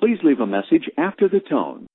Please leave a message after the tone.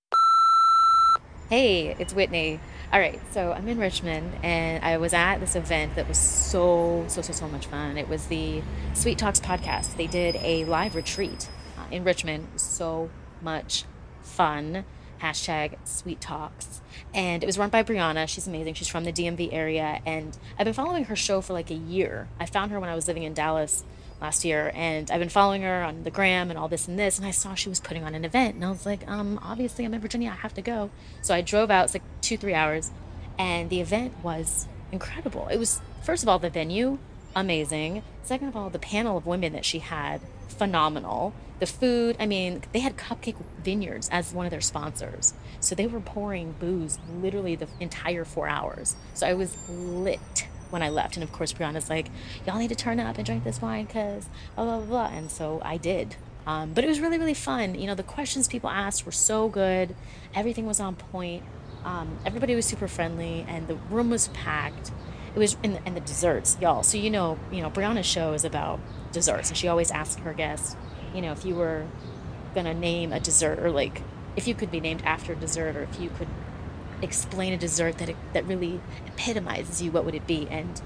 Hey, it's Whitney. All right, so I'm in Richmond and I was at this event that was so, so, so, so much fun. It was the Sweet Talks podcast. They did a live retreat uh, in Richmond. So much fun. Hashtag Sweet Talks. And it was run by Brianna. She's amazing. She's from the DMV area. And I've been following her show for like a year. I found her when I was living in Dallas last year and I've been following her on the gram and all this and this and I saw she was putting on an event and I was like um obviously I'm in Virginia I have to go. So I drove out it's like two three hours and the event was incredible. It was first of all the venue amazing. Second of all the panel of women that she had phenomenal. The food I mean they had Cupcake Vineyards as one of their sponsors. So they were pouring booze literally the entire four hours. So I was lit when I left. And of course, Brianna's like, y'all need to turn up and drink this wine because blah, blah, blah, blah. And so I did. Um, but it was really, really fun. You know, the questions people asked were so good. Everything was on point. Um, everybody was super friendly and the room was packed. It was, and, and the desserts, y'all. So, you know, you know, Brianna's show is about desserts and she always asks her guests, you know, if you were to name a dessert or like, if you could be named after a dessert or if you could explain a dessert that that really epitomizes you, what would it be? And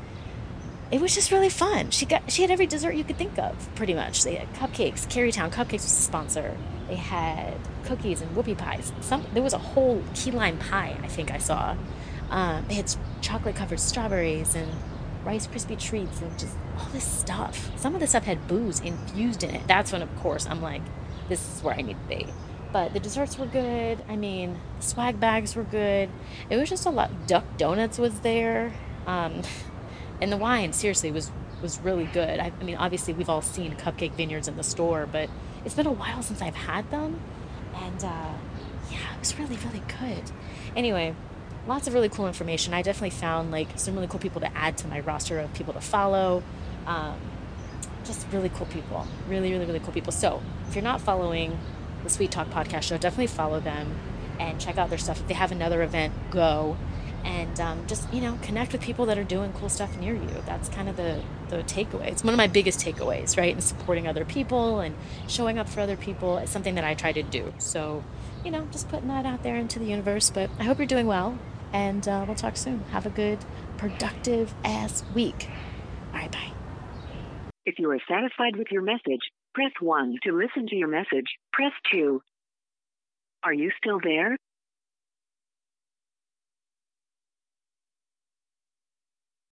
it was just really fun. She got she had every dessert you could think of, pretty much. They had cupcakes. Carytown Cupcakes was a sponsor. They had cookies and whoopie pies. Some there was a whole key lime pie I think I saw. Um, they had chocolate covered strawberries and Rice Krispie treats and just all this stuff. Some of the stuff had booze infused in it. That's when, of course, I'm like, this is where I need to be. But the desserts were good. I mean, swag bags were good. It was just a lot. Duck Donuts was there, um, and the wine seriously was was really good. I, I mean, obviously we've all seen Cupcake Vineyards in the store, but it's been a while since I've had them, and uh, yeah, it was really really good. Anyway, lots of really cool information. I definitely found like some really cool people to add to my roster of people to follow. Um, just really cool people. Really, really, really cool people. So if you're not following the Sweet Talk podcast show, definitely follow them and check out their stuff. If they have another event, go and um, just you know connect with people that are doing cool stuff near you. That's kind of the the takeaway. It's one of my biggest takeaways, right? And supporting other people and showing up for other people is something that I try to do. So, you know, just putting that out there into the universe. But I hope you're doing well, and uh, we'll talk soon. Have a good, productive ass week. All right, bye. If you are satisfied with your message, press 1 to listen to your message. Press 2. Are you still there?